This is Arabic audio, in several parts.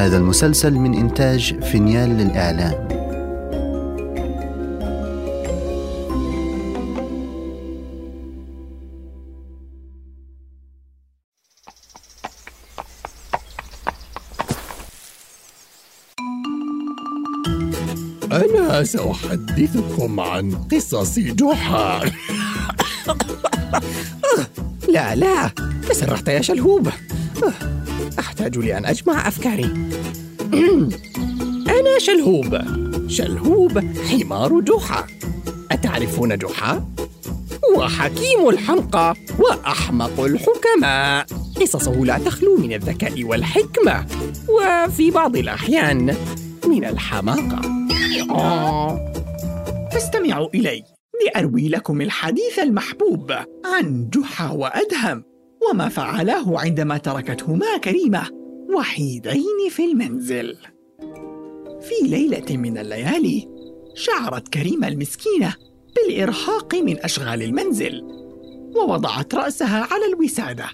هذا المسلسل من إنتاج فينيال للإعلام. أنا سأحدثكم عن قصص جحا. لا لا تسرحت يا شلهوب. أحتاج لأن أجمع أفكاري. أنا شلهوب. شلهوب حمار جحا. أتعرفون جحا؟ هو حكيم الحمقى وأحمق الحكماء. قصصه لا تخلو من الذكاء والحكمة وفي بعض الأحيان من الحماقة. فاستمعوا إلي لأروي لكم الحديث المحبوب عن جحا وأدهم. وما فعلاه عندما تركتهما كريمة. وحيدين في المنزل. في ليلة من الليالي شعرت كريمة المسكينة بالإرهاق من أشغال المنزل ووضعت رأسها على الوسادة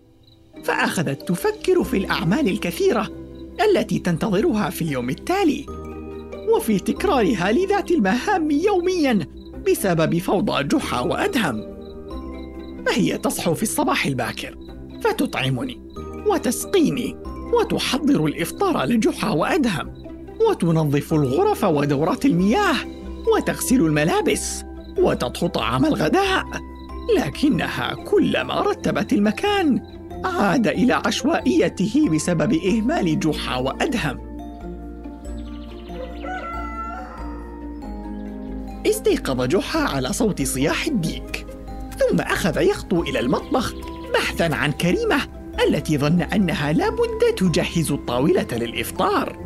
فأخذت تفكر في الأعمال الكثيرة التي تنتظرها في اليوم التالي وفي تكرارها لذات المهام يوميا بسبب فوضى جحا وأدهم. فهي تصحو في الصباح الباكر فتطعمني وتسقيني وتحضر الإفطار لجحا وأدهم وتنظف الغرف ودورات المياه وتغسل الملابس وتطهو طعام الغداء لكنها كلما رتبت المكان عاد إلى عشوائيته بسبب إهمال جحا وأدهم. استيقظ جحا على صوت صياح الديك. ثم أخذ يخطو إلى المطبخ بحثا عن كريمة التي ظن أنها لابد تجهز الطاولة للإفطار.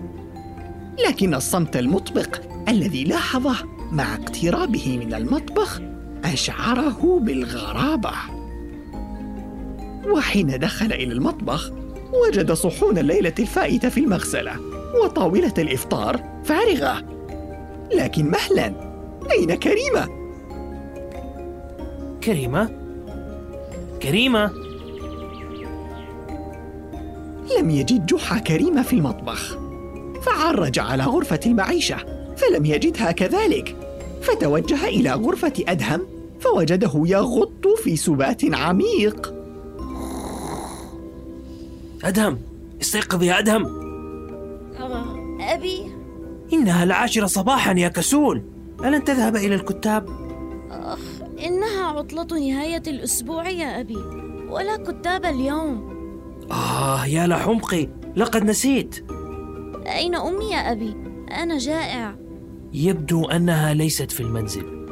لكن الصمت المطبق الذي لاحظه مع اقترابه من المطبخ أشعره بالغرابة. وحين دخل إلى المطبخ وجد صحون الليلة الفائتة في المغسلة وطاولة الإفطار فارغة. لكن مهلا أين كريمة؟ كريمة؟ كريمة؟ لم يجد جحا كريمة في المطبخ. فعرج على غرفة المعيشة فلم يجدها كذلك. فتوجه إلى غرفة أدهم فوجده يغط في سبات عميق. أدهم استيقظ يا أدهم. أبي. إنها العاشرة صباحا يا كسول. ألن تذهب إلى الكتاب؟ أخ. إنها عطلة نهاية الأسبوع يا أبي ولا كتاب اليوم. آه يا لحمقي لقد نسيت. أين أمي يا أبي؟ أنا جائع. يبدو أنها ليست في المنزل.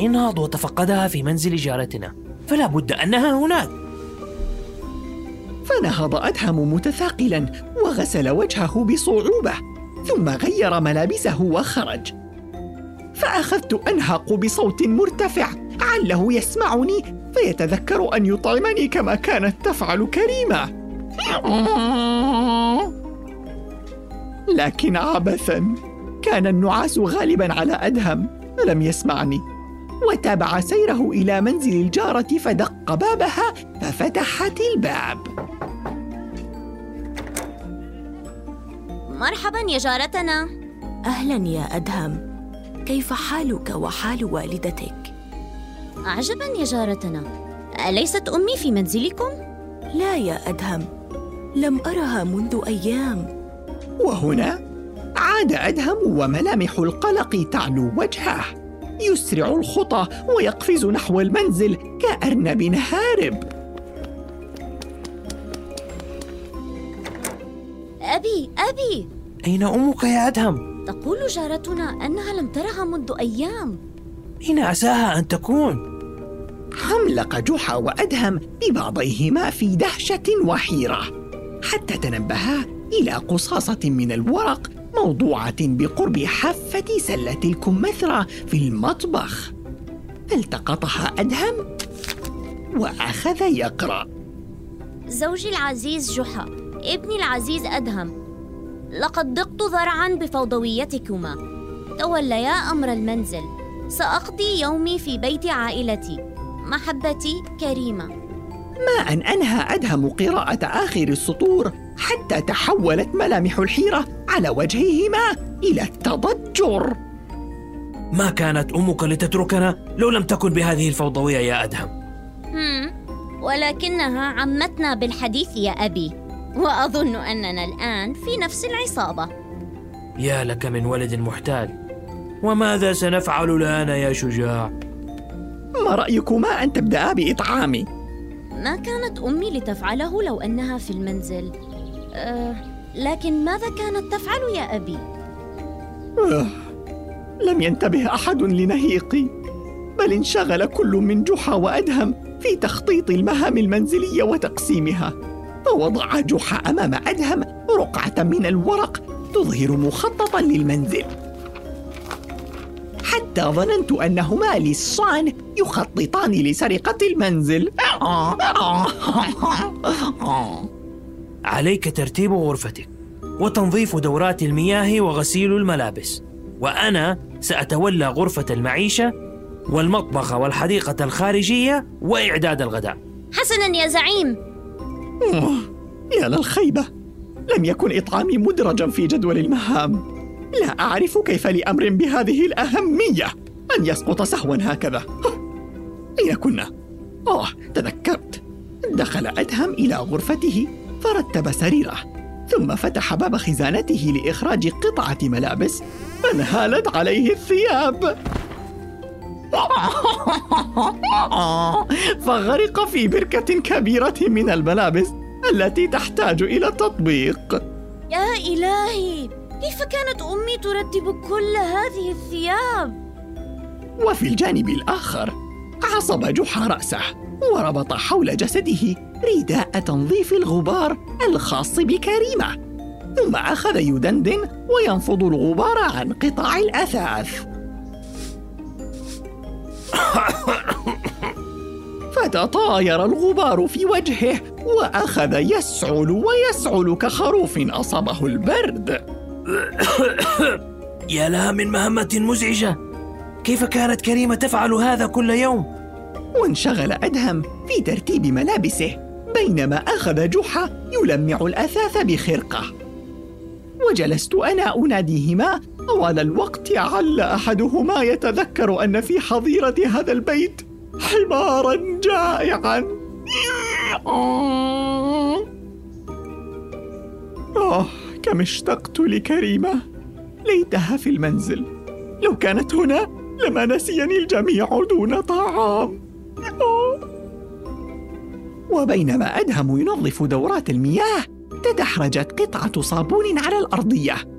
انهض وتفقدها في منزل جارتنا فلا بد أنها هناك. فنهض أدهم متثاقلا وغسل وجهه بصعوبة ثم غير ملابسه وخرج. فأخذت أنهق بصوت مرتفع. عله يسمعني فيتذكر أن يطعمني كما كانت تفعل كريمة. لكن عبثا كان النعاس غالبا على أدهم فلم يسمعني. وتابع سيره إلى منزل الجارة فدق بابها ففتحت الباب. مرحبا يا جارتنا. أهلا يا أدهم. كيف حالك وحال والدتك؟ عجبا يا جارتنا. أليست أمي في منزلكم؟ لا يا أدهم لم أرها منذ أيام. وهنا عاد أدهم وملامح القلق تعلو وجهه. يسرع الخطى ويقفز نحو المنزل كأرنب هارب. أبي أبي. أين أمك يا أدهم؟ تقول جارتنا أنها لم ترها منذ أيام. أين عساها أن تكون؟ حملق جحا وأدهم ببعضيهما في دهشة وحيرة حتى تنبها إلى قصاصة من الورق موضوعة بقرب حافة سلة الكمثرى في المطبخ. التقطها أدهم وأخذ يقرأ. زوجي العزيز جحا ابني العزيز أدهم. لقد ضقت ذرعا بفوضويتكما. توليا أمر المنزل. سأقضي يومي في بيت عائلتي. محبتي كريمة. ما أن أنهى أدهم قراءة آخر السطور حتى تحولت ملامح الحيرة على وجههما إلى التضجر. ما كانت أمك لتتركنا لو لم تكن بهذه الفوضوية يا أدهم؟ هم ولكنها عمتنا بالحديث يا أبي. وأظن أننا الآن في نفس العصابة يا لك من ولد محتال وماذا سنفعل الآن يا شجاع؟ ما رأيكما أن تبدأ بإطعامي؟ ما كانت أمي لتفعله لو أنها في المنزل أه لكن ماذا كانت تفعل يا أبي؟ آه، لم ينتبه أحد لنهيقي بل انشغل كل من جحا وأدهم في تخطيط المهام المنزلية وتقسيمها فوضع جحا أمام أدهم رقعة من الورق تظهر مخططا للمنزل. حتى ظننت أنهما للصان يخططان لسرقة المنزل. عليك ترتيب غرفتك وتنظيف دورات المياه وغسيل الملابس وأنا سأتولى غرفة المعيشة والمطبخ والحديقة الخارجية وإعداد الغداء. حسنا يا زعيم. يا للخيبة لم يكن إطعامي مدرجا في جدول المهام. لا أعرف كيف لأمر بهذه الأهمية. أن يسقط سهوا هكذا. أين كنا؟ آه تذكرت. دخل أدهم إلى غرفته فرتب سريره ثم فتح باب خزانته لإخراج قطعة ملابس. فانهالت عليه الثياب؟ فغرق في بركة كبيرة من الملابس التي تحتاج إلى تطبيق يا إلهي كيف كانت أمي ترتب كل هذه الثياب؟ وفي الجانب الآخر عصب جحا رأسه وربط حول جسده رداء تنظيف الغبار الخاص بكريمة ثم أخذ يدندن وينفض الغبار عن قطع الأثاث فتطاير الغبار في وجهه وأخذ يسعل ويسعل كخروف أصابه البرد. يا لها من مهمة مزعجة. كيف كانت كريمة تفعل هذا كل يوم؟ وانشغل أدهم في ترتيب ملابسه بينما أخذ جحا يلمع الأثاث بخرقة. وجلست أنا أناديهما طوال الوقت عل أحدهما يتذكر أن في حظيرة هذا البيت حمارا جائعا. آه كم اشتقت لكريمة. ليتها في المنزل. لو كانت هنا لما نسيني الجميع دون طعام. وبينما أدهم ينظف دورات المياه تدحرجت قطعة صابون على الأرضية.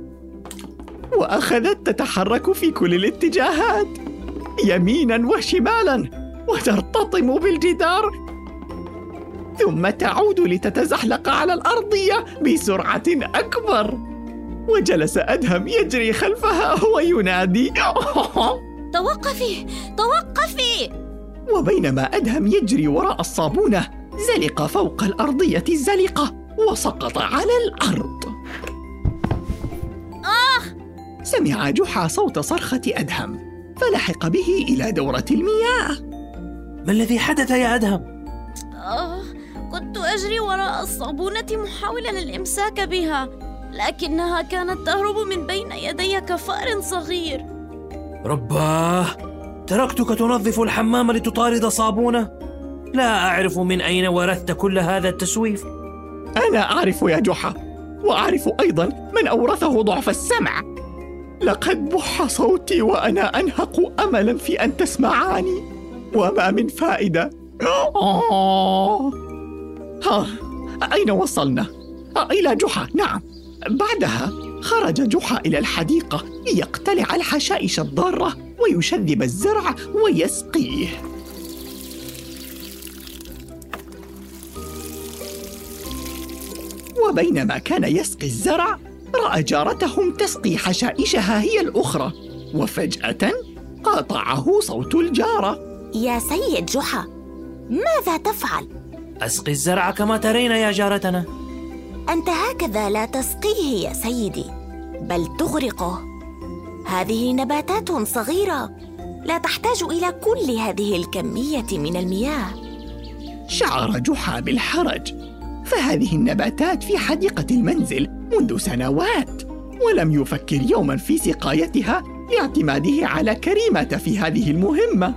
وأخذت تتحرك في كل الاتجاهات يمينا وشمالا وترتطم بالجدار. ثم تعود لتتزحلق على الأرضية بسرعة أكبر. وجلس أدهم يجري خلفها وينادي توقفي توقفي! وبينما أدهم يجري وراء الصابونة زلق فوق الأرضية الزلقة وسقط على الأرض. آه سمع جحا صوت صرخة أدهم فلحق به إلى دورة المياه. ما الذي حدث يا أدهم؟ آه كنت أجري وراء الصابونة محاولا الإمساك بها لكنها كانت تهرب من بين يدي كفار صغير. رباه تركتك تنظف الحمام لتطارد صابونة؟ لا أعرف من أين ورثت كل هذا التسويف. أنا أعرف يا جحا وأعرف أيضا من أورثه ضعف السمع. لقد بح صوتي وأنا أنهق أملا في أن تسمعاني. وما من فائدة. آه. ها أين وصلنا؟ إلى جحا. نعم. بعدها خرج جحا إلى الحديقة ليقتلع الحشائش الضارة ويشذب الزرع ويسقيه. وبينما كان يسقي الزرع رأى جارتهم تسقي حشائشها هي الأخرى وفجأة قاطعه صوت الجارة. يا سيد جحا ماذا تفعل؟ أسقي الزرع كما ترين يا جارتنا. أنت هكذا لا تسقيه يا سيدي بل تغرقه. هذه نباتات صغيرة لا تحتاج إلى كل هذه الكمية من المياه. شعر جحا بالحرج فهذه النباتات في حديقة المنزل. منذ سنوات ولم يفكر يوما في سقايتها لاعتماده على كريمة في هذه المهمة.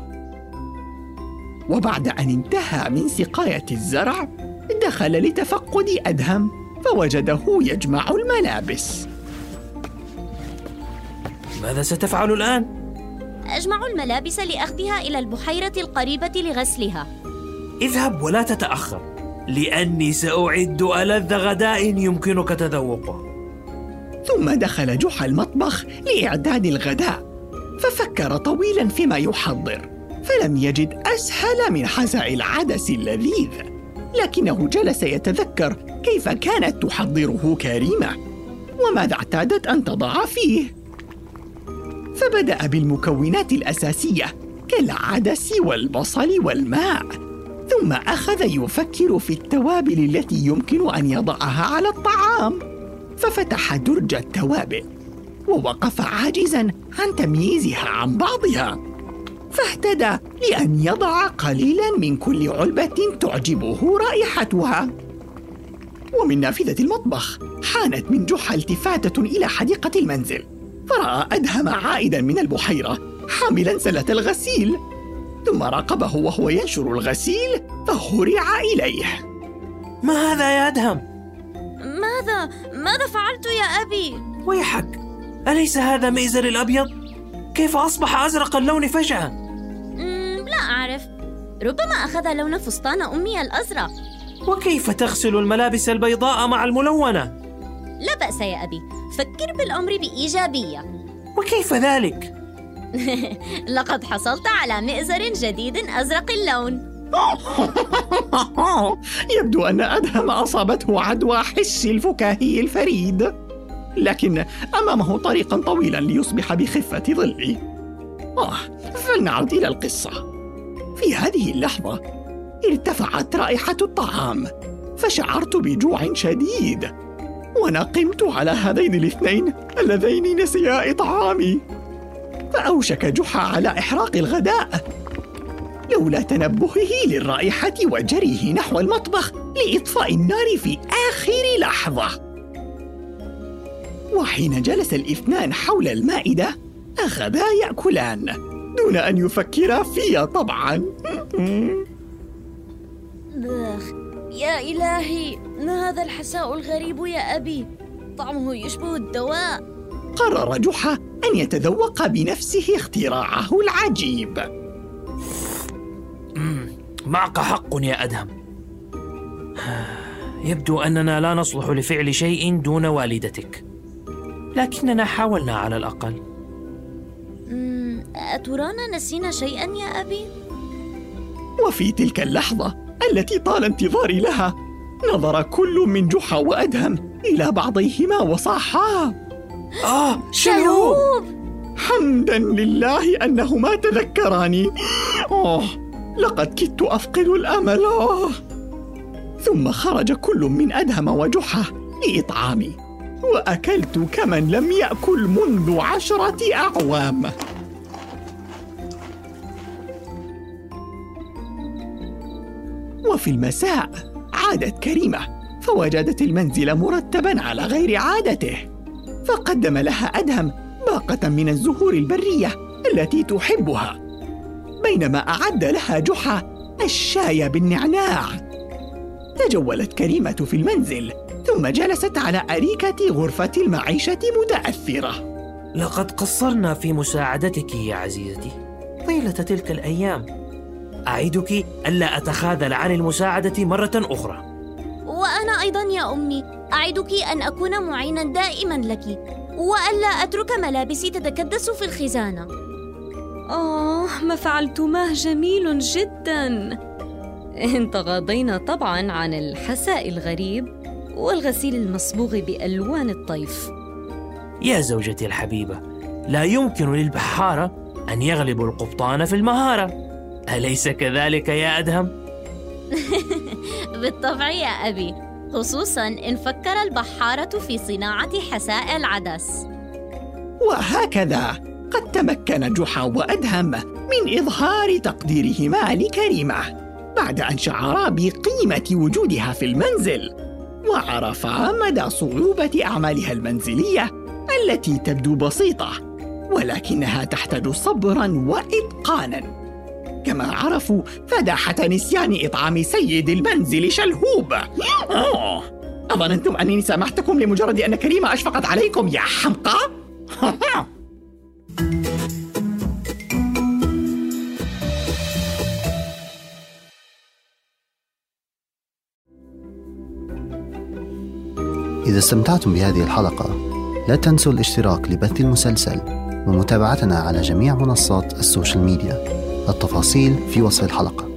وبعد أن انتهى من سقاية الزرع دخل لتفقد أدهم فوجده يجمع الملابس. ماذا ستفعل الآن؟ أجمع الملابس لأخذها إلى البحيرة القريبة لغسلها. اذهب ولا تتأخر. لأني سأعد ألذ غداء يمكنك تذوقه. ثم دخل جحا المطبخ لإعداد الغداء ففكر طويلا فيما يحضر فلم يجد أسهل من حزع العدس اللذيذ لكنه جلس يتذكر كيف كانت تحضره كريمة وماذا اعتادت أن تضع فيه. فبدأ بالمكونات الأساسية كالعدس والبصل والماء ثم أخذ يفكر في التوابل التي يمكن أن يضعها على الطعام. ففتح درج التوابل ووقف عاجزا عن تمييزها عن بعضها. فاهتدى لأن يضع قليلا من كل علبة تعجبه رائحتها. ومن نافذة المطبخ حانت من جحا التفاتة إلى حديقة المنزل فرأى أدهم عائدا من البحيرة حاملا سلة الغسيل. ثم راقبه وهو ينشر الغسيل فهرع إليه ما هذا يا أدهم؟ ماذا؟ ماذا فعلت يا أبي؟ ويحك أليس هذا مئزر الأبيض؟ كيف أصبح أزرق اللون فجأة؟ لا أعرف ربما أخذ لون فستان أمي الأزرق وكيف تغسل الملابس البيضاء مع الملونة؟ لا بأس يا أبي فكر بالأمر بإيجابية وكيف ذلك؟ لقد حصلت على مئزر جديد أزرق اللون. يبدو أن أدهم أصابته عدوى حس الفكاهي الفريد. لكن أمامه طريقا طويلا ليصبح بخفة ظلي. آه فلنعد إلى القصة. في هذه اللحظة ارتفعت رائحة الطعام فشعرت بجوع شديد ونقمت على هذين الاثنين اللذين نسيا إطعامي. فأوشك جحا على إحراق الغداء. لولا تنبهه للرائحة وجريه نحو المطبخ لإطفاء النار في آخر لحظة. وحين جلس الاثنان حول المائدة أخذا يأكلان دون أن يفكرا فيا طبعا. بخ يا إلهي ما هذا الحساء الغريب يا أبي؟ طعمه يشبه الدواء. قرر جحا أن يتذوق بنفسه اختراعه العجيب. معك حق يا أدهم. يبدو أننا لا نصلح لفعل شيء دون والدتك. لكننا حاولنا على الأقل. أترانا نسينا شيئا يا أبي؟ وفي تلك اللحظة التي طال انتظاري لها نظر كل من جحا وأدهم إلى بعضيهما وصاحا. آه شلهوب حمدا لله أنهما تذكراني. أوه لقد كدت أفقد الأمل. أوه. ثم خرج كل من أدهم وجحا لإطعامي وأكلت كمن لم يأكل منذ عشرة أعوام. وفي المساء عادت كريمة فوجدت المنزل مرتبا على غير عادته. فقدم لها أدهم باقة من الزهور البرية التي تحبها بينما أعد لها جحا الشاي بالنعناع. تجولت كريمة في المنزل ثم جلست على أريكة غرفة المعيشة متأثرة. لقد قصرنا في مساعدتك يا عزيزتي. طيلة تلك الأيام. أعدك ألا أتخاذل عن المساعدة مرة أخرى. وأنا أيضا يا أمي أعدك أن أكون معينا دائما لك وألا أترك ملابسي تتكدس في الخزانة. آه ما فعلتماه جميل جدا. تغاضينا طبعا عن الحساء الغريب والغسيل المصبوغ بألوان الطيف. يا زوجتي الحبيبة لا يمكن للبحارة أن يغلبوا القبطان في المهارة. أليس كذلك يا أدهم؟ بالطبع يا أبي. خصوصا إن فكر البحارة في صناعة حساء العدس. وهكذا قد تمكن جحا وأدهم من إظهار تقديرهما لكريمة بعد أن شعرا بقيمة وجودها في المنزل وعرفا مدى صعوبة أعمالها المنزلية التي تبدو بسيطة ولكنها تحتاج صبرا وإتقانا. كما عرفوا فداحة نسيان إطعام سيد المنزل شلهوب أوه. أظننتم أنني سامحتكم لمجرد أن كريمة أشفقت عليكم يا حمقى؟ إذا استمتعتم بهذه الحلقة لا تنسوا الاشتراك لبث المسلسل ومتابعتنا على جميع منصات السوشيال ميديا التفاصيل في وصف الحلقة.